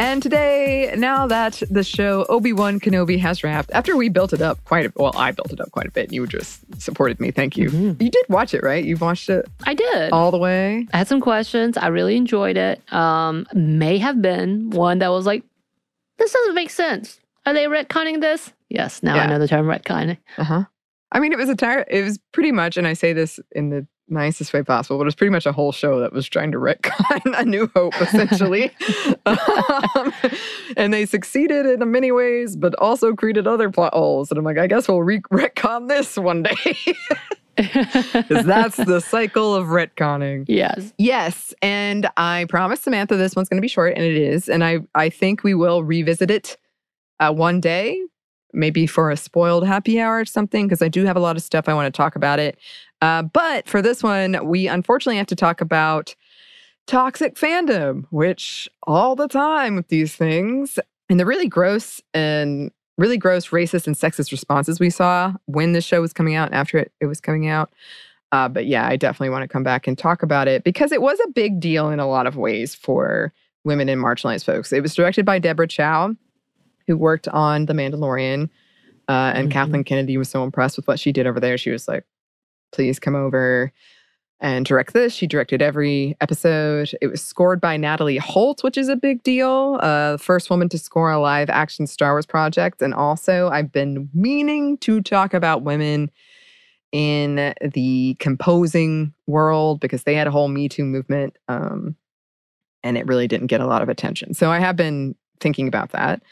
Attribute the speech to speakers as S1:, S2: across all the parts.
S1: And today, now that the show Obi Wan Kenobi has wrapped, after we built it up quite a well, I built it up quite a bit. And you just supported me. Thank you. You did watch it, right? You've watched it
S2: I did.
S1: all the way.
S2: I had some questions. I really enjoyed it. Um, may have been one that was like, this doesn't make sense. Are they retconning this? Yes, now I know the term retcon.
S1: Uh huh. I mean, it was a tire. It was pretty much, and I say this in the nicest way possible, but it was pretty much a whole show that was trying to retcon A New Hope, essentially. um, and they succeeded in many ways, but also created other plot holes. And I'm like, I guess we'll re- retcon this one day. Because that's the cycle of retconning.
S2: yes.
S1: Yes, and I promised Samantha this one's going to be short, and it is. And I, I think we will revisit it uh, one day, maybe for a spoiled happy hour or something, because I do have a lot of stuff I want to talk about it. Uh, but for this one, we unfortunately have to talk about toxic fandom, which all the time with these things, and the really gross and really gross racist and sexist responses we saw when the show was coming out and after it, it was coming out. Uh, but yeah, I definitely want to come back and talk about it because it was a big deal in a lot of ways for women and marginalized folks. It was directed by Deborah Chow, who worked on The Mandalorian. Uh, and
S2: Mhm.
S1: Kathleen Kennedy was so impressed with what she did over there. She was like, please come over and direct this. She directed every episode. It was scored by Natalie Holt, which is a big deal. Uh, first woman to score a live action Star Wars project. And also, I've been meaning to talk about women in the composing world because they had a whole Me Too movement um, and it really didn't get a lot of attention. So I have been thinking about that.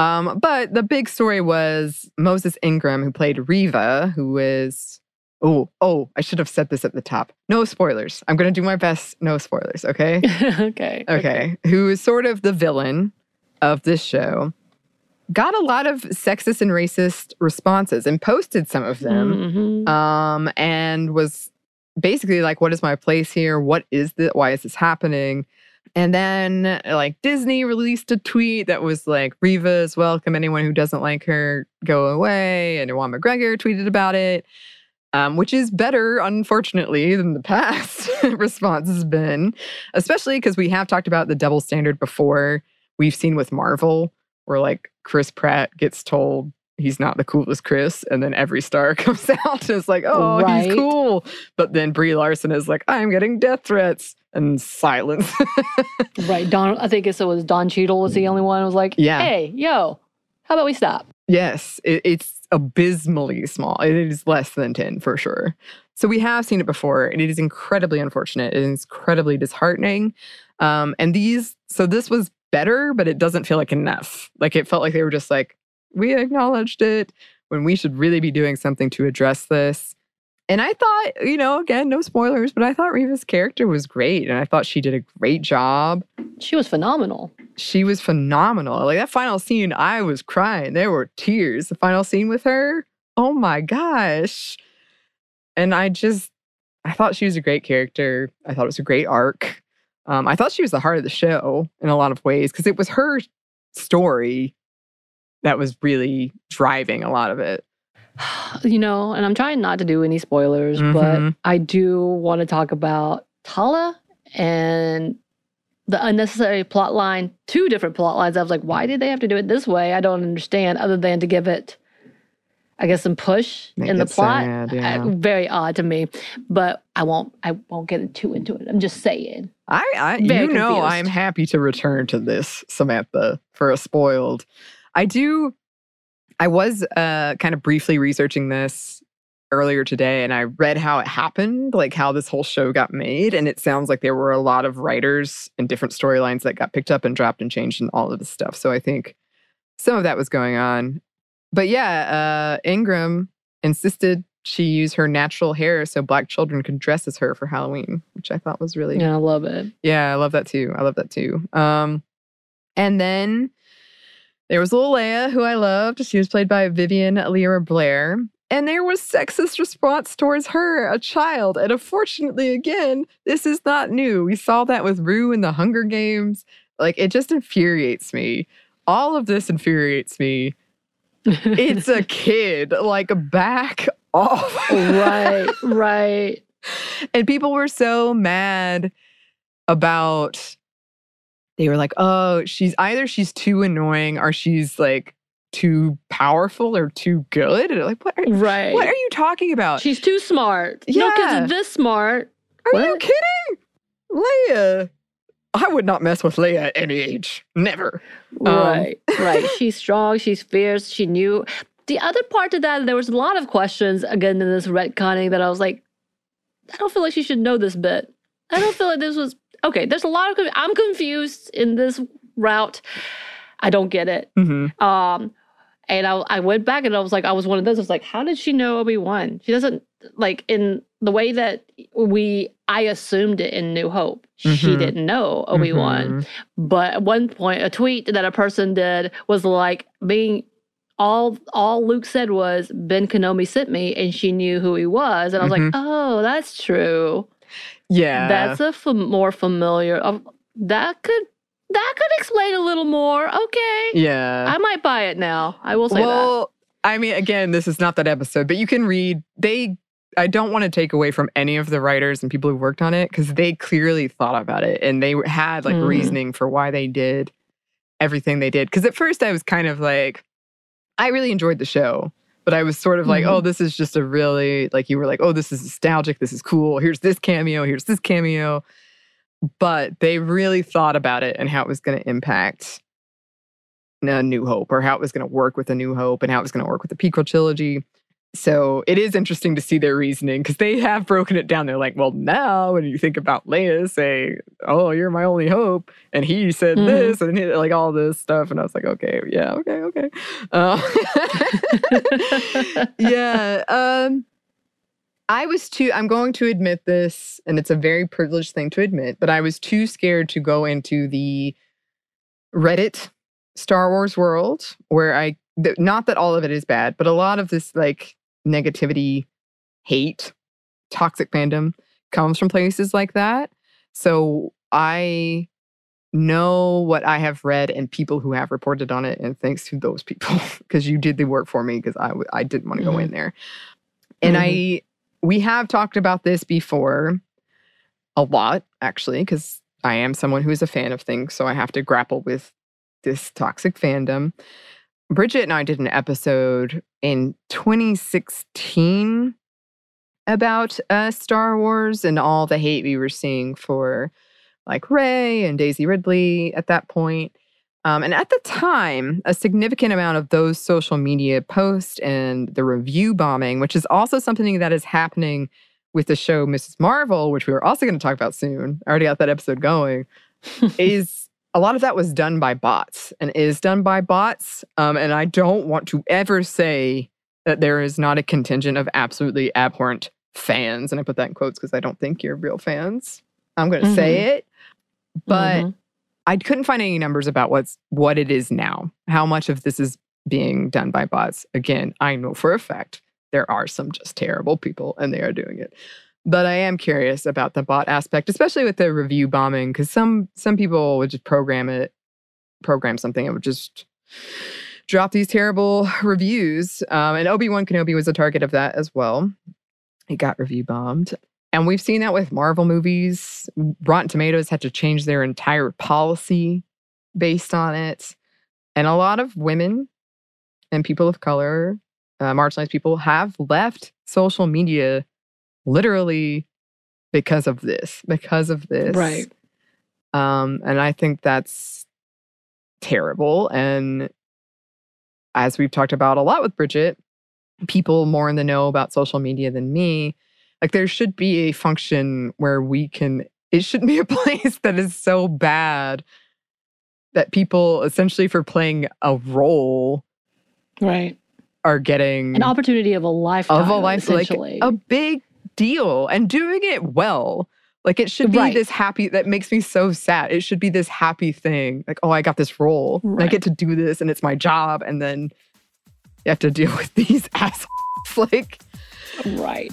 S1: Um, but the big story was Moses Ingram, who played Reva, who was oh oh I should have said this at the top. No spoilers. I'm going to do my best. No spoilers. Okay.
S2: okay.
S1: Okay. Who is sort of the villain of this show. Got a lot of sexist and racist responses and posted some of them
S2: Mhm.
S1: um, and was basically like, "What is my place here? What is this? Why is this happening?" And then, like Disney released a tweet that was like, "Reva is welcome. Anyone who doesn't like her, go away." And Ewan McGregor tweeted about it, um, which is better, unfortunately, than the past response has been, especially because we have talked about the double standard before. We've seen with Marvel, where like Chris Pratt gets told he's not the coolest Chris, and then every star comes out and is like, "Oh,
S2: Right.
S1: he's cool," but then Brie Larson is like, "I'm getting death threats," and silence.
S2: Right. Don, I think it was Don Cheadle was the only one who was like,
S1: Yeah.
S2: hey, yo, how about we stop?
S1: Yes, it, it's abysmally small. It is less than 10 for sure. So we have seen it before, and it is incredibly unfortunate. It is incredibly disheartening. Um, and these, so this was better, but it doesn't feel like enough. Like it felt like they were just like, we acknowledged it when we should really be doing something to address this. And I thought, you know, again, no spoilers, but I thought Reva's character was great. And I thought she did a great job.
S2: She was phenomenal.
S1: She was phenomenal. Like that final scene, I was crying. There were tears. The final scene with her, oh my gosh. And I just, I thought she was a great character. I thought it was a great arc. Um, I thought she was the heart of the show in a lot of ways because it was her story that was really driving a lot of it.
S2: You know, and I'm trying not to do any spoilers,
S1: Mhm.
S2: but I do want to talk about Tala and the unnecessary plot line, two different plot lines. I was like, why did they have to do it this way? I don't understand, other than to give it, I guess, some push
S1: Make
S2: in the plot.
S1: sad,
S2: Uh, very odd to me, but I won't. I won't get too into it. I'm just saying.
S1: I, I you know,
S2: confused.
S1: I'm happy to return to this, Samantha, for a spoiled. I do. I was uh, kind of briefly researching this earlier today, and I read how it happened, like how this whole show got made, and it sounds like there were a lot of writers and different storylines that got picked up and dropped and changed and all of this stuff. So I think some of that was going on. But yeah, uh, Ingram insisted she use her natural hair so black children could dress as her for Halloween, which I thought was really
S2: Yeah, I love it.
S1: yeah, I love that too. I love that too. Um, and then there was little Leia, who I loved. She was played by Vivien Lyra Blair. And there was sexist response towards her, a child. And unfortunately, again, this is not new. We saw that with Rue in the Hunger Games. Like, it just infuriates me. All of this infuriates me. It's a kid. Like, back off.
S2: right, right.
S1: And people were so mad about they were like, "Oh, she's either she's too annoying or she's like too powerful or too good." And like, what are,
S2: Right.
S1: what are you talking about?
S2: She's too smart. No kids
S1: Yeah.
S2: are this smart.
S1: are you kidding? Leia. I would not mess with Leia at any age. Never. Um,
S2: Right, right. She's strong. She's fierce. She knew. The other part to that, there was a lot of questions again in this retconning that I was like, I don't feel like she should know this bit. I don't feel like this was okay. There's a lot of I'm confused in this route. I don't get it.
S1: Mhm.
S2: Um, and I, I went back and I was like, I was one of those. I was like, how did she know Obi Wan? She doesn't like in the way that we. I assumed it in New Hope. She
S1: Mhm.
S2: didn't know Obi Wan.
S1: Mhm.
S2: But at one point, a tweet that a person did was like being all all Luke said was Ben Kenobi sent me, and she knew who he was, and I was
S1: Mhm.
S2: like, oh, that's true.
S1: Yeah.
S2: That's a fam- more familiar. Of that could that could explain a little more. Okay,
S1: yeah.
S2: I might buy it now. I will say that.
S1: well, I mean, again, this is not that episode, but you can read. They, I don't want to take away from any of the writers and people who worked on it because they clearly thought about it and they had like
S2: Mhm.
S1: reasoning for why they did everything they did. Because at first, I was kind of like, I really enjoyed the show. But I was sort of like,
S2: Mhm.
S1: oh, this is just a really, like, you were like, oh, this is nostalgic. This is cool. Here's this cameo. Here's this cameo. But they really thought about it and how it was going to impact a New Hope or how it was going to work with A New Hope and how it was going to work with the prequel trilogy. So it is interesting to see their reasoning because they have broken it down. They're like, well, now when you think about Leia saying, oh, you're my only hope, and he said
S2: Mhm.
S1: this and he- like all this stuff. And I was like, okay, yeah, okay, okay. Uh, yeah. Um, I was too, I'm going to admit this, and it's a very privileged thing to admit, but I was too scared to go into the Reddit Star Wars world where I, th- not that all of it is bad, but a lot of this like negativity, hate, toxic fandom comes from places like that. So I know what I have read and people who have reported on it, and thanks to those people because you did the work for me because I w- I didn't want to go mm-hmm. in there, and mm-hmm. I we have talked about this before a lot actually because I am someone who is a fan of things, so I have to grapple with this toxic fandom. Bridget and I did an episode in 2016 about uh, Star Wars and all the hate we were seeing for like Rey and Daisy Ridley at that point. Um, and at the time, a significant amount of those social media posts and the review bombing, which is also something that is happening with the show Mrs. Marvel, which we were also going to talk about soon. I already got that episode going, is a lot of that was done by bots and is done by bots. Um, and I don't want to ever say that there is not a contingent of absolutely abhorrent fans. And I put that in quotes because I don't think you're real fans. I'm going to mm-hmm. say it. But mm-hmm. I couldn't find any numbers about what's what it is now. How much of this is being done by bots? Again, I know for a fact there are some just terrible people and they are doing it. But I am curious about the bot aspect, especially with the review bombing, because some some people would just program it, program something, and would just drop these terrible reviews. Um, and Obi Wan Kenobi was a target of that as well. It got review bombed. And we've seen that with Marvel movies. Rotten Tomatoes had to change their entire policy based on it. And a lot of women and people of color, uh, marginalized people, have left social media literally because of this, because of this.
S3: Right.
S1: Um, and I think that's terrible. And as we've talked about a lot with Bridget, people more in the know about social media than me, like there should be a function where we can, it shouldn't be a place that is so bad that people essentially for playing a role
S3: right
S1: are getting
S3: an opportunity of a lifetime
S1: of a life like a big deal and doing it well. Like it should be right. this happy that makes me so sad. It should be this happy thing. Like, oh, I got this role. Right. I get to do this and it's my job. And then you have to deal with these assholes. like
S3: Right.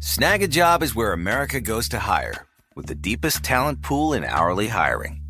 S4: Snagajob is where America goes to hire, with the deepest talent pool in hourly hiring.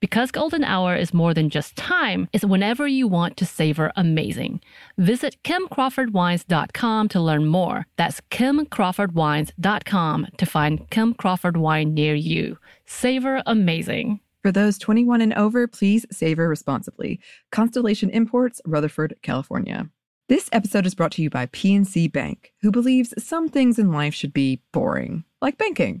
S2: Because golden hour is more than just time, it's whenever you want to savor amazing. Visit kimcrawfordwines.com to learn more. That's kimcrawfordwines.com to find Kim Crawford wine near you. Savor amazing.
S1: For those 21 and over, please savor responsibly. Constellation Imports, Rutherford, California. This episode is brought to you by PNC Bank, who believes some things in life should be boring, like banking.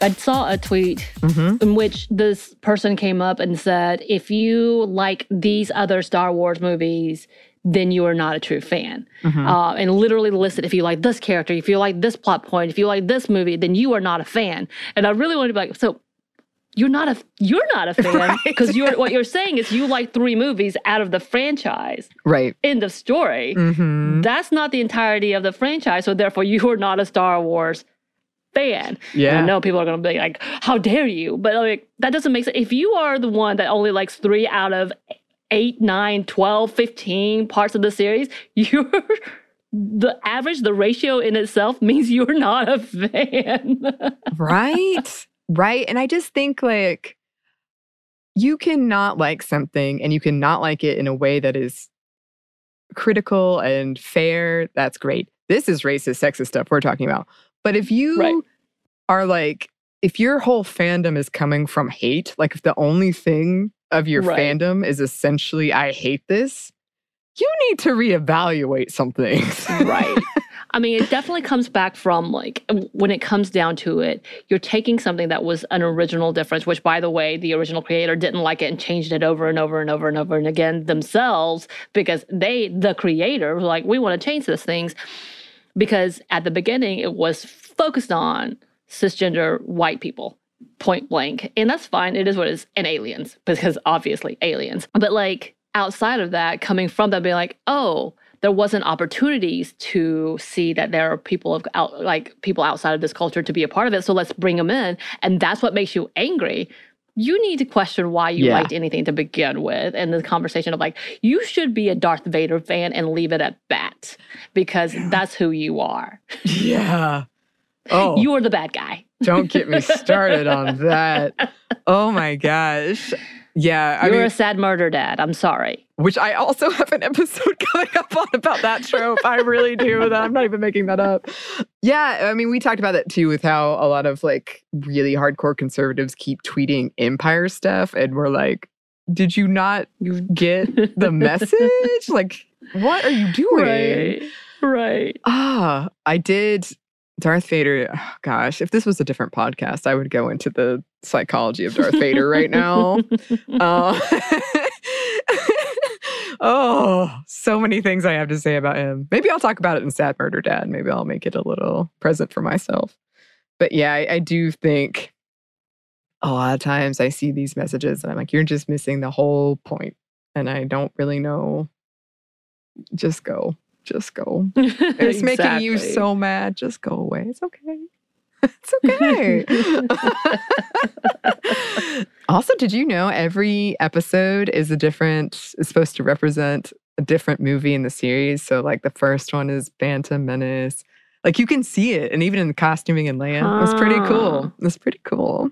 S3: I saw a tweet mm-hmm. in which this person came up and said, if you like these other Star Wars movies, then you are not a true fan. Mm-hmm. Uh, and literally listed if you like this character, if you like this plot point, if you like this movie, then you are not a fan. And I really want to be like, so
S2: you're not a you're not a fan because right. you're what you're saying is you like three movies out of the franchise.
S1: Right.
S2: End of story. Mm-hmm. That's not the entirety of the franchise, so therefore you are not a Star Wars fan.
S1: Yeah.
S2: I know people are going to be like, "How dare you?" But like that doesn't make sense. If you are the one that only likes three out of 8, 9, 12, 15 parts of the series, you're the average, the ratio in itself means you're not a fan.
S1: right. Right. And I just think like you cannot like something and you cannot like it in a way that is critical and fair. That's great. This is racist, sexist stuff we're talking about. But if you right. are like, if your whole fandom is coming from hate, like if the only thing of your right. fandom is essentially, I hate this, you need to reevaluate some things.
S2: right. I mean, it definitely comes back from like when it comes down to it, you're taking something that was an original difference, which by the way, the original creator didn't like it and changed it over and over and over and over and again themselves because they, the creator, was like, we want to change these things. Because at the beginning, it was focused on cisgender white people point blank. And that's fine. It is what it is. And aliens, because obviously aliens. But like outside of that, coming from that, being like, oh, there wasn't opportunities to see that there are people of out, like people outside of this culture to be a part of it. So let's bring them in, and that's what makes you angry. You need to question why you yeah. liked anything to begin with, and the conversation of like you should be a Darth Vader fan and leave it at that because that's who you are.
S1: Yeah. Oh,
S2: you are the bad guy.
S1: Don't get me started on that. Oh my gosh. Yeah,
S2: I you're mean, a sad murder dad. I'm sorry.
S1: Which I also have an episode coming up on about that trope. I really do. That I'm not even making that up. Yeah, I mean, we talked about that too with how a lot of like really hardcore conservatives keep tweeting Empire stuff, and we're like, did you not get the message? like, what are you doing?
S2: Right. Right.
S1: Ah, I did Darth Vader, oh gosh, if this was a different podcast, I would go into the psychology of Darth Vader right now. Uh, oh, so many things I have to say about him. Maybe I'll talk about it in Sad Murder Dad. Maybe I'll make it a little present for myself. But yeah, I, I do think a lot of times I see these messages and I'm like, you're just missing the whole point. And I don't really know. Just go just go. It's exactly. making you so mad. Just go away. It's okay. It's okay. also, did you know every episode is a different, is supposed to represent a different movie in the series? So, like, the first one is Phantom Menace. Like, you can see it. And even in the costuming and Land, huh. it's pretty cool. It's pretty cool.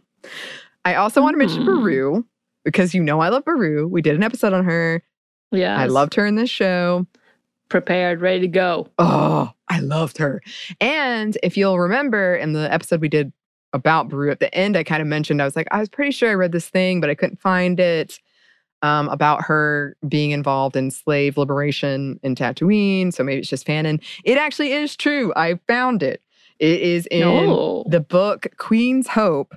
S1: I also want to mention hmm. Beru because you know I love Beru. We did an episode on her.
S2: Yeah.
S1: I loved her in this show
S2: prepared, ready to go.
S1: Oh, I loved her. And if you'll remember in the episode we did about Beru at the end, I kind of mentioned, I was like, I was pretty sure I read this thing, but I couldn't find it um, about her being involved in slave liberation in Tatooine. So maybe it's just fanon. It actually is true. I found it. It is in oh. the book Queen's Hope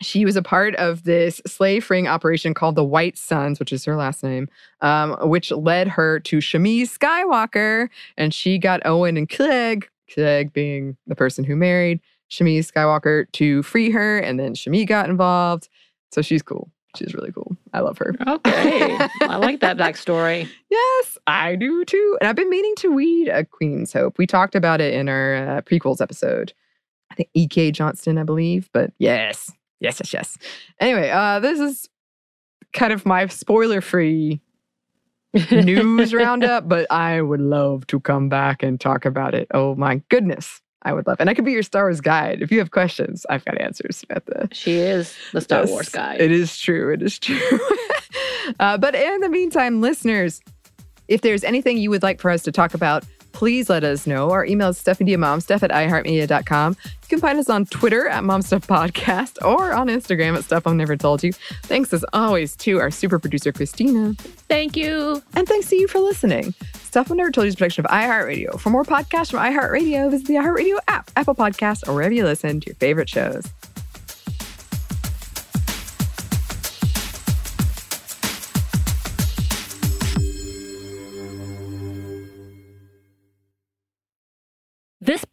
S1: she was a part of this slave freeing operation called the White Suns, which is her last name, um, which led her to Shmi Skywalker. And she got Owen and Cliegg, Cliegg being the person who married Shmi Skywalker, to free her. And then Shmi got involved. So she's cool. She's really cool. I love her.
S2: Okay. I like that backstory.
S1: Yes, I do too. And I've been meaning to read A Queen's Hope. We talked about it in our uh, prequels episode. I think E.K. Johnston, I believe. But yes, Yes, yes, yes. Anyway, uh, this is kind of my spoiler free news roundup, but I would love to come back and talk about it. Oh my goodness. I would love, and I could be your Star Wars guide. If you have questions, I've got answers. The
S2: she is the Star yes, Wars guide.
S1: It is true. It is true. uh, but in the meantime, listeners, if there's anything you would like for us to talk about, please let us know. Our email is stuffmediamomstuff at iheartmedia.com. You can find us on Twitter at momstuffpodcast or on Instagram at stuff mom never told you. Thanks as always to our super producer, Christina.
S2: Thank you.
S1: And thanks to you for listening. Stuff Mom Never Told You is a production of iHeartRadio. For more podcasts from iHeartRadio, visit the iHeartRadio app, Apple Podcasts, or wherever you listen to your favorite shows.